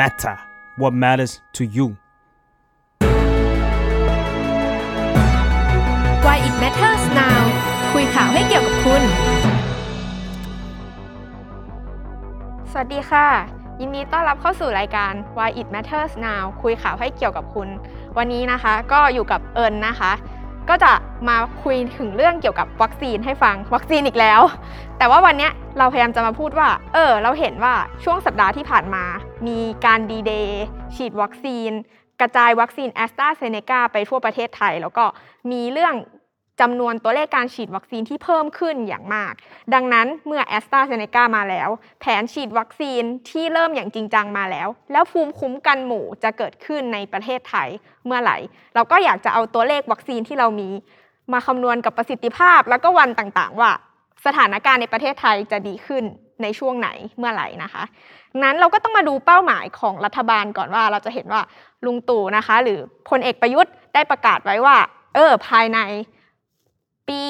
matter what matters to you Why it matters now คุยข่าวให้เกี่ยวกับคุณ สวัสดีค่ะ ยินดีต้อนรับเข้าสู่รายการ Why It Matters Now คุยข่าวให้เกี่ยวกับคุณ วันนี้นะคะก็อยู่กับเอิญนะคะก็จะมาคุยถึงเรื่องเกี่ยวกับวัคซีนให้ฟังวัคซีนอีกแล้ว แต่ว่าวันเนี้ยเราพยายามจะมาพูดว่า เออ เราเห็นว่าช่วงสัปดาห์ที่ผ่านมา มีการดีเดย์ฉีดวัคซีน กระจายวัคซีนแอสตราเซเนกาไปทั่วประเทศไทย แล้วก็มีเรื่องจำนวนตัวเลขการฉีดวัคซีนที่เพิ่มขึ้นอย่างมาก ดังนั้นเมื่อแอสตราเซเนกามาแล้ว แผนฉีดวัคซีนที่เริ่มอย่างจริงจังมาแล้ว แล้วภูมิคุ้มกันหมู่จะเกิดขึ้นในประเทศไทยเมื่อไหร่ เราก็อยากจะเอาตัวเลขวัคซีนที่เรามี มาคำนวณกับประสิทธิภาพแล้วก็วันต่างๆ ว่า สถานการณ์ในประเทศไทยจะดีขึ้น ในช่วงไหนเมื่อไหร่นะคะ นั้นเราก็ต้องมาดูเป้าหมายของรัฐบาลก่อนว่าเราจะเห็นว่าลุงตู่นะคะ หรือพลเอกประยุทธ์ได้ประกาศไว้ว่า เออภายในปี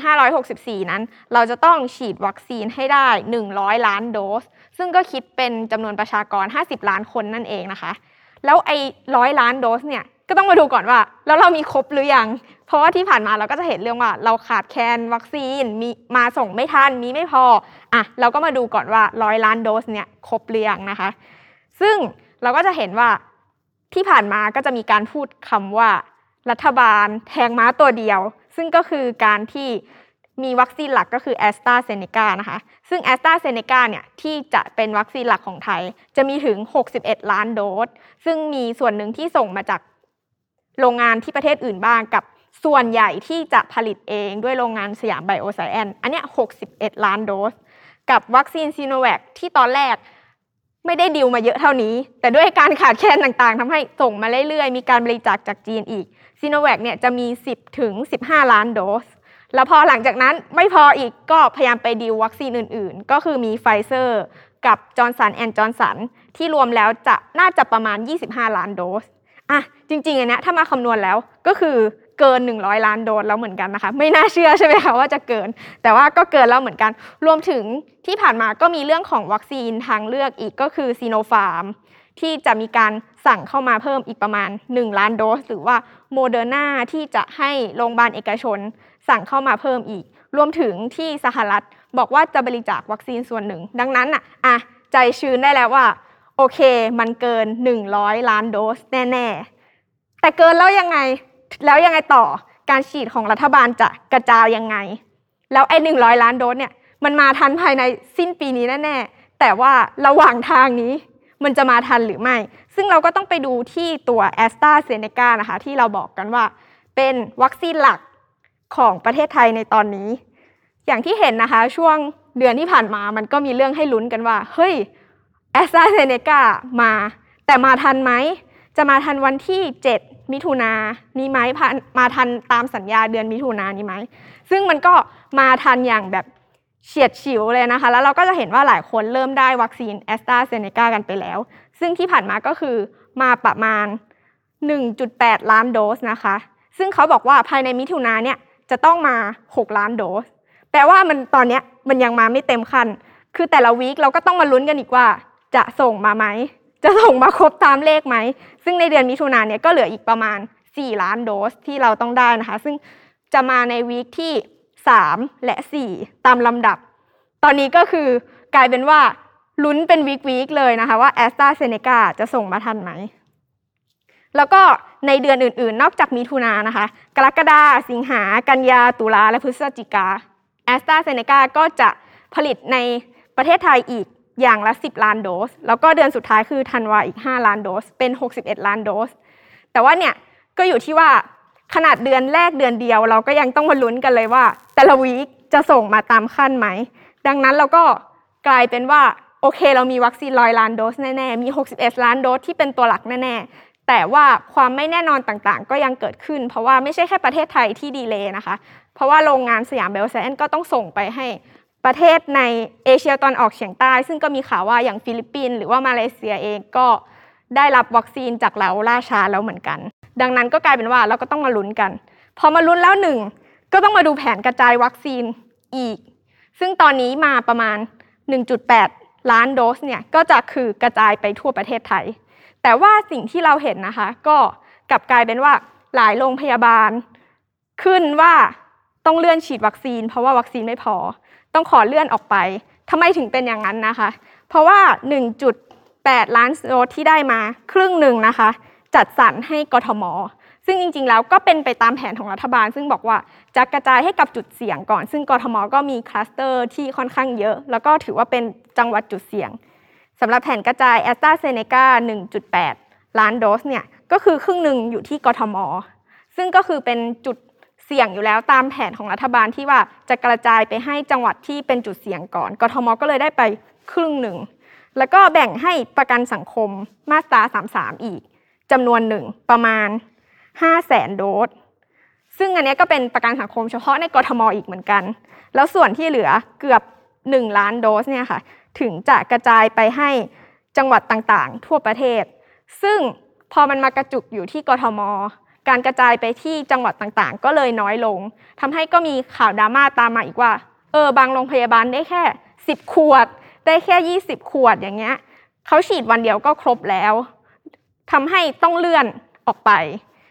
2564 นั้น เราจะต้องฉีดวัคซีนให้ได้ 100 ล้านโดส ซึ่งก็คิดเป็นจำนวนประชากร 50 ล้านคนนั่นเองนะคะ แล้วไอ้ร้อยล้านโดสเนี่ย ก็ต้องมาดูก่อนว่า แล้วเรามีครบหรือยัง เพราะว่าที่ผ่านมาเราก็จะเห็นเรื่องว่า เราขาดแคลนวัคซีนมีมาส่งไม่ทันมีไม่พออะเราก็มาดูก่อนว่าร้อยล้านโดสเนี่ยครบหรือยังนะคะ ซึ่งเราก็จะเห็นว่าที่ผ่านมาก็จะมีการพูดคำว่ารัฐบาลแทงม้าตัวเดียว ซึ่งก็คือการที่มีวัคซีนหลักก็คือแอสตราเซเนกานะคะ ซึ่งแอสตราเซเนกาเนี่ยที่จะเป็นวัคซีนหลักของไทย จะมีถึง 61 ล้านโดส ซึ่งมีส่วนหนึ่งที่ส่งมาจากโรงงานที่ประเทศอื่นบ้างกับ ส่วนใหญ่ที่จะผลิตเองด้วยโรงงานสยามไบโอไซเอนซ์อันเนี้ย61 ล้านโดส กับวัคซีนซีโนแวคที่ตอนแรกไม่ได้ดิวมาเยอะเท่านี้ แต่ด้วยการขาดแคลนต่างๆทำให้ส่งมาเรื่อยๆ มีการบริจาคจากจีนอีกซีโนแวคเนี่ยจะมี 10 ถึง 15 ล้านโดส แล้วพอหลังจากนั้นไม่พออีกก็พยายามไปดิววัคซีนอื่นๆ ก็คือมีไฟเซอร์กับจอห์นสันแอนด์จอห์นสันที่รวมแล้วจะน่าจะประมาณ 25 ล้านโดส อะจริงๆอันนี้ถ้ามาคำนวณแล้วก็คือเกิน 100 ล้านโดสแล้วเหมือนกันนะคะ ไม่น่าเชื่อใช่ไหมคะว่าจะเกิน แต่ว่าก็เกินแล้วเหมือนกัน รวมถึงที่ผ่านมาก็มีเรื่องของวัคซีนทางเลือกอีกก็คือซีโนฟาร์มที่จะมีการสั่งเข้ามาเพิ่มอีกประมาณ 1 ล้านโดส หรือว่าโมเดอร์นาที่จะให้โรงพยาบาลเอกชน สั่งเข้ามาเพิ่มอีก รวมถึงที่สหรัฐบอกว่าจะบริจาควัคซีนส่วนหนึ่ง ดังนั้นอะอะใจชื้นได้แล้วว่า โอเค มันเกิน 100 ล้านโดสแน่ๆ แต่เกินแล้วยังไง แล้วยังไงต่อ การฉีดของรัฐบาลจะกระจายยังไง แล้วไอ้หนึ่งร้อยล้านโดสเนี่ย มันมาทันภายในสิ้นปีนี้แน่ๆ แต่ว่าระหว่างทางนี้มันจะมาทันหรือไม่ ซึ่งเราก็ต้องไปดูที่ตัวแอสตราเซเนกานะคะ ที่เราบอกกันว่า เป็นวัคซีนหลักของประเทศไทยในตอนนี้ อย่างที่เห็นนะคะ ช่วงเดือนที่ผ่านมา มันก็มีเรื่องให้ลุ้นกันว่า เฮ้ย แอสตราเซเนกามา แต่มาทันไหม จะมาทันวันที่ 7 มิถุนานี้ไหมมาทันตามสัญญาเดือนมิถุนานี้ไหม ซึ่งมันก็มาทันอย่างแบบเฉียดฉิวเลยนะคะ แล้วเราก็จะเห็นว่าหลายคนเริ่มได้วัคซีนแอสตราเซเนกากันไปแล้ว ซึ่งที่ผ่านมาก็คือมาประมาณ 1.8 ล้านโดสนะคะ ซึ่งเขาบอกว่าภายในมิถุนาเนี่ยจะต้องมา 6 ล้านโดส แปลว่ามันตอนเนี้ยมันยังมาไม่เต็มคันคือแต่ละวีคเราก็ต้องมาลุ้นกันอีกว่า จะส่งมาไหม จะส่งมาครบตามเลขไหม ซึ่งในเดือนมิถุนายนเนี่ยก็เหลืออีกประมาณ 4 ล้านโดสที่เราต้องได้นะคะ ซึ่งจะมาในวีคที่ 3 และ 4 ตามลำดับ ตอนนี้ก็คือกลายเป็นว่าลุ้นเป็นวีควีคเลยนะคะว่าแอสตราเซเนกาจะส่งมาทันไหม แล้วก็ในเดือนอื่นๆ นอกจากมิถุนานนะคะ กรกฎาสิงหา กันยา ตุลา และพฤศจิกาแอสตราเซเนกาก็จะผลิตในประเทศไทยอีก อย่างละ 10 ล้านโดส แล้วก็เดือนสุดท้ายคือธันวาอีก 5 ล้านโดส เป็น 61 ล้านโดส แต่ว่าเนี่ยก็อยู่ที่ว่าขนาดเดือนแรกเดือนเดียว เราก็ยังต้องมาลุ้นกันเลยว่า แต่ละ week จะส่งมาตามขั้นไหม ดังนั้นเราก็กลายเป็นว่าโอเค เรามีวัคซีนร้อยล้านโดสแน่ๆ มี 61 ล้านโดสที่เป็นตัวหลักแน่ๆ แต่ว่าความไม่แน่นอนต่างๆ ก็ยังเกิดขึ้น เพราะว่าไม่ใช่แค่ประเทศไทยที่ delay นะคะ เพราะว่าโรงงานสยามไบโอไซเอนซ์ก็ต้องส่งไปให้ ประเทศในเอเชียตะวันออกเฉียงใต้ ซึ่งก็มีข่าวว่าอย่างฟิลิปปินส์หรือว่ามาเลเซียเองก็ได้รับวัคซีนจากเราล่าช้าแล้วเหมือนกัน ดังนั้นก็กลายเป็นว่าเราก็ต้องมาลุ้นกัน พอมาลุ้นแล้วหนึ่งก็ต้องมาดูแผนกระจายวัคซีนอีก ซึ่งตอนนี้มาประมาณ 1.8 ล้านโดสเนี่ยก็จะคือกระจายไปทั่วประเทศไทย แต่ว่าสิ่งที่เราเห็นนะคะ ก็กลับกลายเป็นว่าหลายโรงพยาบาล ขึ้นว่าต้องเลื่อนฉีดวัคซีน เพราะว่าวัคซีนไม่พอ ต้องขอเลื่อนออกไปทำไมถึงเป็นอย่างนั้นนะคะ เพราะว่า 1.8 ล้านโดสที่ได้มาครึ่งหนึ่งนะคะ จัดสรรให้กทม ซึ่งจริงๆ แล้วก็เป็นไปตามแผนของรัฐบาล ซึ่งบอกว่าจะกระจายให้กับจุดเสี่ยงก่อน ซึ่งกทมก็มีคลัสเตอร์ที่ค่อนข้างเยอะ แล้วก็ถือว่าเป็นจังหวัดจุดเสี่ยงสำหรับแผนกระจายแอสตราเซเนกา1.8 ล้านโดสเนี่ยก็คือครึ่งหนึ่งอยู่ที่กทม ซึ่งก็คือเป็นจุด เสี่ยงอยู่แล้วตามแผนของรัฐบาลที่ว่าจะกระจายไปให้จังหวัดที่เป็นจุดเสี่ยงก่อน กทมก็เลยได้ไปครึ่งหนึ่ง แล้วก็แบ่งให้ประกันสังคมมาตรา33 อีกจำนวนหนึ่งประมาณ 5 0 0แสนโดส ซึ่งอันนี้ก็เป็นประกันสังคมเฉพาะในกทมอีกเหมือนกัน แล้วส่วนที่เหลือเกือบ 1 ล้านโดสเนี่ยค่ะ ถึงจะกระจายไปให้จังหวัดต่างๆ ทั่วประเทศ ซึ่งพอมันมากระจุกอยู่ที่กทม การกระจายไปที่จังหวัดต่างๆ ก็เลยน้อยลงทำให้ก็มีข่าวดราม่าตามมาอีกว่า เออบางโรงพยาบาลได้แค่ 10 ขวด ได้แค่ 20 ขวดอย่างเงี้ยเขาฉีดวันเดียวก็ครบแล้วทำให้ต้องเลื่อนออกไป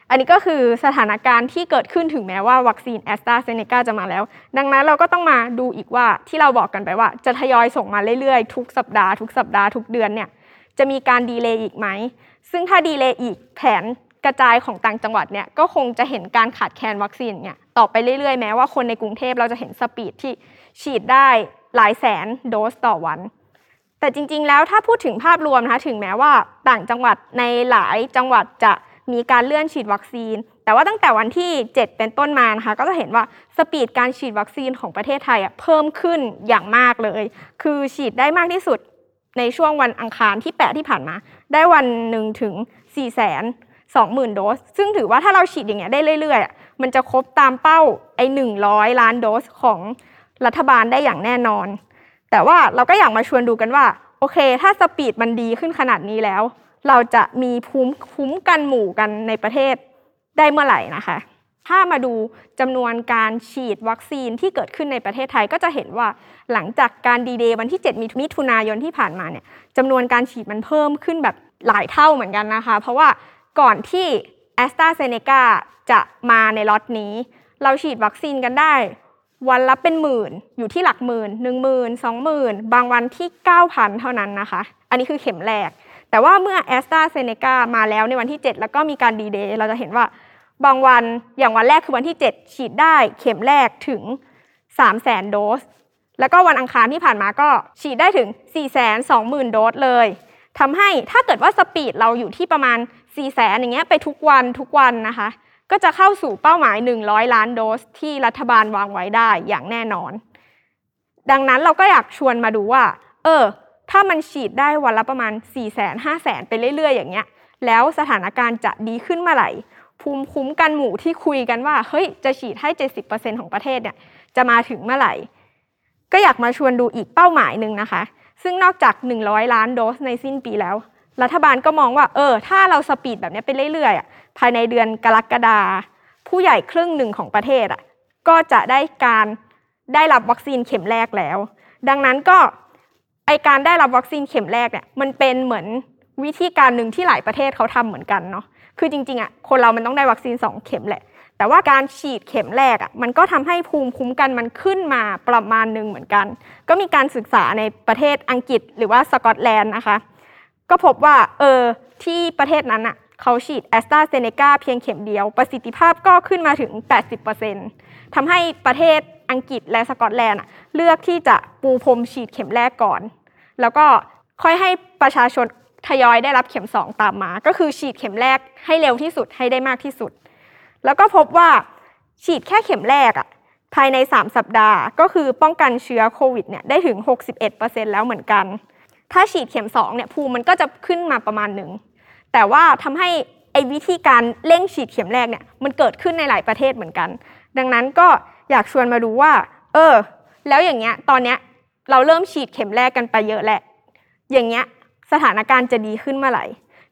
อันนี้ก็คือสถานการณ์ที่เกิดขึ้นถึงแม้ว่าวัคซีนแอสตราเซเนกาจะมาแล้ว ดังนั้นเราก็ต้องมาดูอีกว่าที่เราบอกกันไปว่า จะทยอยส่งมาเรื่อยๆ ทุกสัปดาห์ทุกสัปดาห์ทุกเดือนเนี่ยจะมีการ delay อีกไหม ซึ่งถ้า delay อีกแผน กระจายของต่างจังหวัดเนี่ยก็คงจะเห็นการขาดแคลนวัคซีนเนี่ยต่อไปเรื่อยๆ แม้ว่าคนในกรุงเทพเราจะเห็น speed ที่ฉีดได้หลายแสนโดสต่อวัน แต่จริงๆ แล้วถ้าพูดถึงภาพรวมนะคะถึงแม้ว่าต่างจังหวัดในหลายจังหวัดจะมีการเลื่อนฉีดวัคซีน แต่ว่าตั้งแต่วันที่ 7 เป็นต้นมานะคะ ก็จะเห็นว่าสปีดการฉีดวัคซีนของประเทศไทยอะเพิ่มขึ้นอย่างมากเลย คือฉีดได้มากที่สุดในช่วงวันอังคารที่ 8 ที่ผ่านมา ได้วันหนึ่งถึง4 2 0 0 0 20,000 โดส ซึ่งถือว่าถ้าเราฉีดอย่างเงี้ยได้เรื่อยๆ มันจะครบตามเป้าไอ้100 ล้านโดสของรัฐบาลได้อย่างแน่นอน แต่ว่าเราก็อยากมาชวนดูกันว่า โอเค ถ้าสปีดมันดีขึ้นขนาดนี้แล้ว เราจะมีภูมิคุ้มกันหมู่กันในประเทศได้เมื่อไหร่นะคะ ถ้ามาดูจำนวนการฉีดวัคซีนที่เกิดขึ้นในประเทศไทยก็จะเห็นว่าหลังจากการดีเดย์วันที่ 7 มิถุนายนที่ผ่านมาเนี่ยจำนวนการฉีดมันเพิ่มขึ้นแบบหลายเท่าเหมือนกันนะคะ เพราะว่า ก่อนที่ a s t r a z เซ e c a จะมาในล็อตนี้ เราฉีดวัคซีนกันได้ วันละเป็นหมื่นอยู่ที่หลักหมื่นหนึ่งหมื่นสองหมื่นบางวันที่ 9,000 เท่านั้นนะคะ อันนี้คือเข็มแรก แต่ว่าเมื่อ a s t r a z เซ e c a มาแล้วในวันที่ 7 แล้วก็มีการดีเดย์เราจะเห็นว่าบางวันอย่างวันแรกคือวันที่ 7 ฉีดได้เข็มแรกถึง 3 0 0แสนโดส แล้วก็วันอังคารที่ผ่านมาก็ฉีดได้ถึง 4 2 0 0 0 0 โดสเลยทำให้ถ้าเกิดว่าสปีดเราอยู่ที่ประมาณ 4 0 0 0 0 0อย่างเงี้ยไปทุกวันทุกวันนะคะ ก็จะเข้าสู่เป้าหมาย 100 ล้านโดสที่รัฐบาลวางไว้ได้อย่างแน่นอน ดังนั้นเราก็อยากชวนมาดูว่า เออ ถ้ามันฉีดได้วันละประมาณ 4 0 0 0 0 0 5 0 0 0 0 ไปเรื่อย ๆ อย่างเงี้ย แล้วสถานการณ์จะดีขึ้นเมื่อไหร่ ภูมิคุ้มกันหมู่ที่คุยกันว่า เฮ้ย จะฉีดให้ 70%ของประเทศเนี่ย จะมาถึงเมื่อไหร่ ก็อยากมาชวนดูอีกเป้าหมายหนึ่งนะคะ ซึ่งนอกจาก 100 ล้านโดสในสิ้นปีแล้ว รัฐบาลก็มองว่าเออถ้าเราสปีดแบบนี้ไปเรื่อยๆอะภายในเดือนกรกฎาผู้ใหญ่ครึ่งหนึ่งของประเทศอะก็จะได้การได้รับวัคซีนเข็มแรกแล้ว ดังนั้นก็ไอการได้รับวัคซีนเข็มแรกเนี่ยมันเป็นเหมือนวิธีการหนึ่งที่หลายประเทศเขาทำเหมือนกันเนาะคือจริงๆอะคนเรามันต้องได้วัคซีน 2 เข็มแหละ แต่ว่าการฉีดเข็มแรกอะมันก็ทำให้ภูมิคุ้มกันมันขึ้นมาประมาณหนึ่งเหมือนกัน ก็มีการศึกษาในประเทศอังกฤษหรือว่าสกอตแลนด์นะคะ ก็พบว่าเออที่ประเทศนั้นอะเขาฉีดแอสตราเซเนกาเพียงเข็มเดียว ประสิทธิภาพก็ขึ้นมาถึง 80%ทำให้ประเทศอังกฤษและสกอตแลนด์เลือกที่จะปูพรมฉีดเข็มแรกก่อน แล้วก็ค่อยให้ประชาชนทยอยได้รับเข็ม 2 ตามมา ก็คือฉีดเข็มแรกให้เร็วที่สุดให้ได้มากที่สุด แล้วก็พบว่าฉีดแค่เข็มแรกอะภายใน 3 สัปดาห์ ก็คือป้องกันเชื้อโควิดเนี่ยได้ถึง 61%แล้วเหมือนกัน ถ้าฉีดเข็ม2เนี่ยภูมิมันก็จะขึ้นมาประมาณหนึ่งแต่ว่าทำให้ไอ้วิธีการเร่งฉีดเข็มแรกเนี่ยมันเกิดขึ้นในหลายประเทศเหมือนกัน ดังนั้นก็อยากชวนมาดูว่า เออ แล้วอย่างเงี้ยตอนเนี้ยเราเริ่มฉีดเข็มแรกกันไปเยอะแหละ อย่างเงี้ยสถานการณ์จะดีขึ้นเมื่อไหร่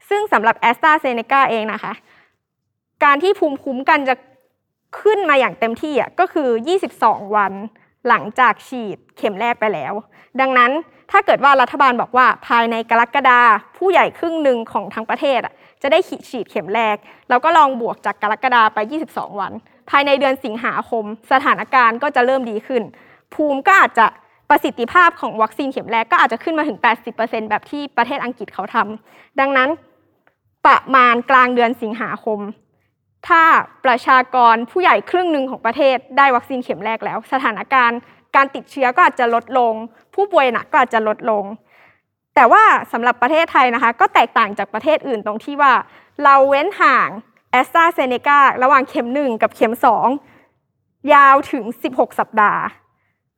ซึ่งสำหรับแอสตราเซเนกาเองนะคะ การที่ภูมิคุ้มกันจะขึ้นมาอย่างเต็มที่อะก็คือ 22 วันหลังจากฉีดเข็มแรกไปแล้ว ดังนั้น ถ้าเกิดว่ารัฐบาลบอกว่าภายในกรกฎาผู้ใหญ่ครึ่งหนึ่งของทั้งประเทศจะได้ฉีดเข็มแรกเราก็ลองบวกจากกรกฎาไป 22 วัน ภายในเดือนสิงหาคม สถานการณ์ก็จะเริ่มดีขึ้น ภูมิก็อาจจะประสิทธิภาพของวัคซีนเข็มแรกก็อาจจะขึ้นมาถึง 80%แบบที่ประเทศอังกฤษเขาทำดังนั้นประมาณกลางเดือนสิงหาคม ถ้าประชากรผู้ใหญ่ครึ่งหนึ่งของประเทศได้วัคซีนเข็มแรกแล้ว สถานการณ์ การติดเชื้อก็อาจจะลดลง ผู้ป่วยหนักก็อาจจะลดลง แต่ว่าสำหรับประเทศไทยนะคะ ก็แตกต่างจากประเทศอื่นตรงที่ว่า เราเว้นห่างแอสตราเซเนการะหว่างเข็ม 1 กับเข็ม 2 ยาวถึง 16 สัปดาห์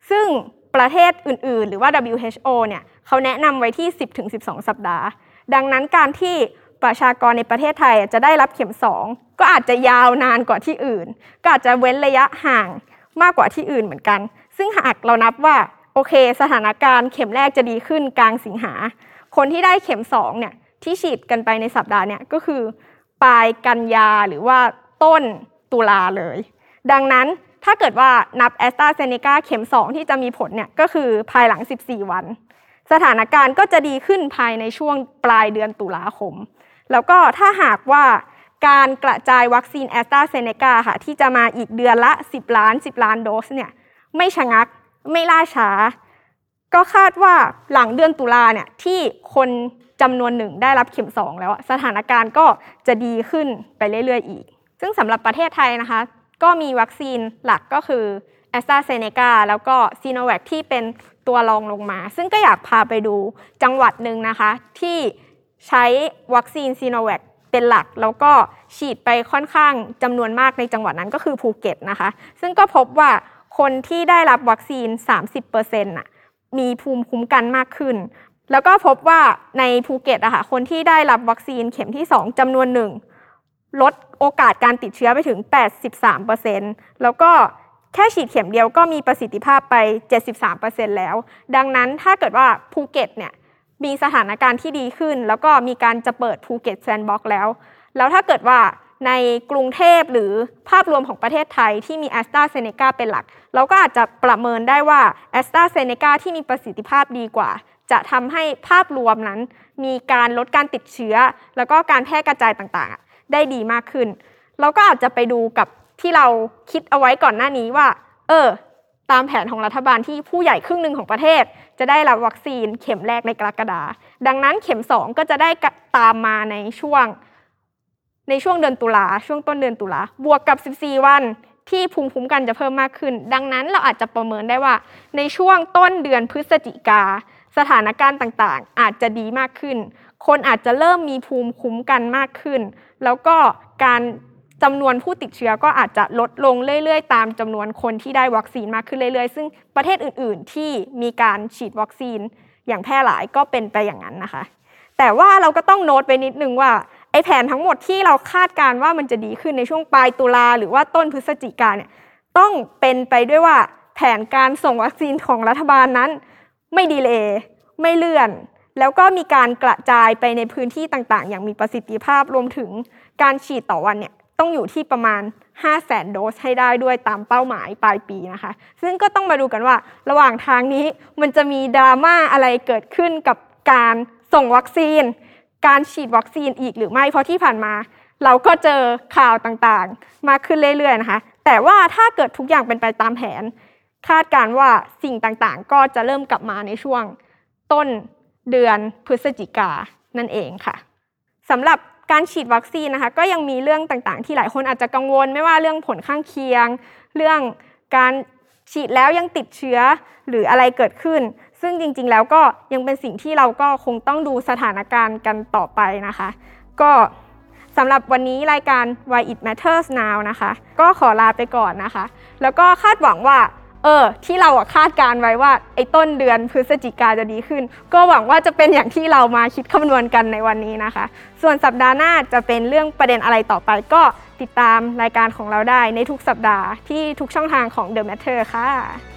ซึ่งประเทศอื่น ๆ หรือว่า WHO เนี่ยเขาแนะนำไว้ที่ 10-12 สัปดาห์ ดังนั้นการที่ประชากรในประเทศไทยจะได้รับเข็ม 2 ก็อาจจะยาวนานกว่าที่อื่น ก็อาจจะเว้นระยะห่างมากกว่าที่อื่นเหมือนกัน ซึ่งหากเรานับว่าโอเค สถานการณ์เข็มแรกจะดีขึ้นกลางสิงหา คนที่ได้เข็ม2เนี่ยที่ฉีดกันไปในสัปดาห์เนี่ยก็คือ ปลายกันยาหรือว่าต้นตุลาเลย ดังนั้นถ้าเกิดว่านับแอสตราเซเนกาเข็ม 2 ที่จะมีผลเนี่ยก็คือภายหลัง 14 วัน สถานการณ์ก็จะดีขึ้นภายในช่วงปลายเดือนตุลาคม แล้วก็ถ้าหากว่าการกระจายวัคซีนแอสตราเซเนกาค่ะที่จะมาอีกเดือนละ 10 ล้าน 10 ล้านโดสเนี่ย ไม่ชะงัก ไม่ล่าช้า ก็คาดว่าหลังเดือนตุลาเนี่ยที่คนจำนวนหนึ่งได้รับเข็ม2แล้วสถานการณ์ก็จะดีขึ้นไปเรื่อยๆอีก ซึ่งสำหรับประเทศไทยนะคะ ก็มีวัคซีนหลักก็คือแอสตราเซเนกาแล้วก็ซีโนแวคที่เป็นตัวรองลงมา ซึ่งก็อยากพาไปดูจังหวัดหนึ่งนะคะ ที่ใช้วัคซีนซีโนแวคเป็นหลัก แล้วก็ฉีดไปค่อนข้างจำนวนมากในจังหวัดนั้นก็คือภูเก็ตนะคะ ซึ่งก็พบว่า คนที่ได้รับวัคซีน 30%น่ะมีภูมิคุ้มกันมากขึ้น แล้วก็พบว่าในภูเก็ตอะค่ะคนที่ได้รับวัคซีนเข็มที่ 2จำนวนหนึ่งลดโอกาสการติดเชื้อไปถึง 83%แล้วก็แค่ฉีดเข็มเดียวก็มีประสิทธิภาพไป 73%แล้ว ดังนั้นถ้าเกิดว่าภูเก็ตเนี่ยมีสถานการณ์ที่ดีขึ้น แล้วก็มีการจะเปิดภูเก็ตแซนด์บ็อกซ์แล้ว แล้วถ้าเกิดว่าในกรุงเทพหรือภาพรวมของประเทศไทยที่มีแอสตราเซเนกาเป็นหลัก เราก็อาจจะประเมินได้ว่าแอสตราเซเนกาที่มีประสิทธิภาพดีกว่า จะทำให้ภาพรวมนั้น มีการลดการติดเชื้อ แล้วก็การแพร่กระจายต่างๆ ได้ดีมากขึ้น เราก็อาจจะไปดูกับที่เราคิดเอาไว้ก่อนหน้านี้ว่า เออ ตามแผนของรัฐบาลที่ผู้ใหญ่ครึ่งหนึ่งของประเทศ จะได้รับวัคซีนเข็มแรกในกรกฎาดังนั้นเข็ม 2 ก็จะได้ตามมาในช่วงในช่วงเดือนตุลาช่วงต้นเดือนตุลาบวกกับ 14 วัน ที่ภูมิคุ้มกันจะเพิ่มมากขึ้น ดังนั้นเราอาจจะประเมินได้ว่า ในช่วงต้นเดือนพฤศจิกา สถานการณ์ต่างๆ อาจจะดีมากขึ้น คนอาจจะเริ่มมีภูมิคุ้มกันมากขึ้น แล้วก็การจำนวนผู้ติดเชื้อก็อาจจะลดลงเรื่อย ๆ ตามจำนวนคนที่ได้วัคซีนมากขึ้นเรื่อย ๆ ซึ่งประเทศอื่น ๆ ที่มีการฉีดวัคซีนอย่างแพร่หลายก็เป็นไปอย่างนั้นนะคะ แต่ว่าเราก็ต้องโน้ตไปนิดนึงว่า ไอแผนทั้งหมดที่เราคาดการณ์ว่ามันจะดีขึ้นในช่วงปลายตุลาหรือว่าต้นพฤศจิกาเนี่ยต้องเป็นไปด้วยว่าแผนการส่งวัคซีนของรัฐบาลนั้น ไม่ดีเลย์ไม่เลื่อน แล้วก็มีการกระจายไปในพื้นที่ต่างๆ อย่างมีประสิทธิภาพรวมถึงการฉีดต่อวันเนี่ยต้องอยู่ที่ประมาณ 5 0 0แสนโดสให้ได้ด้วยตามเป้าหมายปลายปีนะคะ ซึ่งก็ต้องมาดูกันว่าระหว่างทางนี้มันจะมีดราม่าอะไรเกิดขึ้นกับการส่งวัคซีน การฉีดวัคซีนอีกหรือไม่ เพราะที่ผ่านมา เราก็เจอข่าวต่างๆ มากขึ้นเรื่อยๆนะคะ แต่ว่าถ้าเกิดทุกอย่างเป็นไปตามแผน คาดการ์ว่าสิ่งต่างๆ ก็จะเริ่มกลับมาในช่วงต้นเดือนพฤศจิกานั่นเองค่ะสำหรับการฉีดวัคซีนนะคะก็ยังมีเรื่องต่างๆ ที่หลายคนอาจจะกังวล ไม่ว่าเรื่องผลข้างเคียง เรื่องการฉีดแล้วยังติดเชื้อหรืออะไรเกิดขึ้น ซึ่งจริงๆแล้วก็ยังเป็นสิ่งที่เราก็คงต้องดูสถานการณ์กันต่อไปนะคะ ก็สำหรับวันนี้รายการ Why It Matters Now นะคะ ก็ขอลาไปก่อนนะคะ แล้วก็คาดหวังว่าเออที่เราคาดการไว้ว่าไอ้ต้นเดือนพฤศจิกาจะดีขึ้น ก็หวังว่าจะเป็นอย่างที่เรามาคิดคำนวณกันในวันนี้นะคะ ส่วนสัปดาห์หน้าจะเป็นเรื่องประเด็นอะไรต่อไป ก็ติดตามรายการของเราได้ในทุกสัปดาห์ที่ทุกช่องทางของ The Matter ค่ะ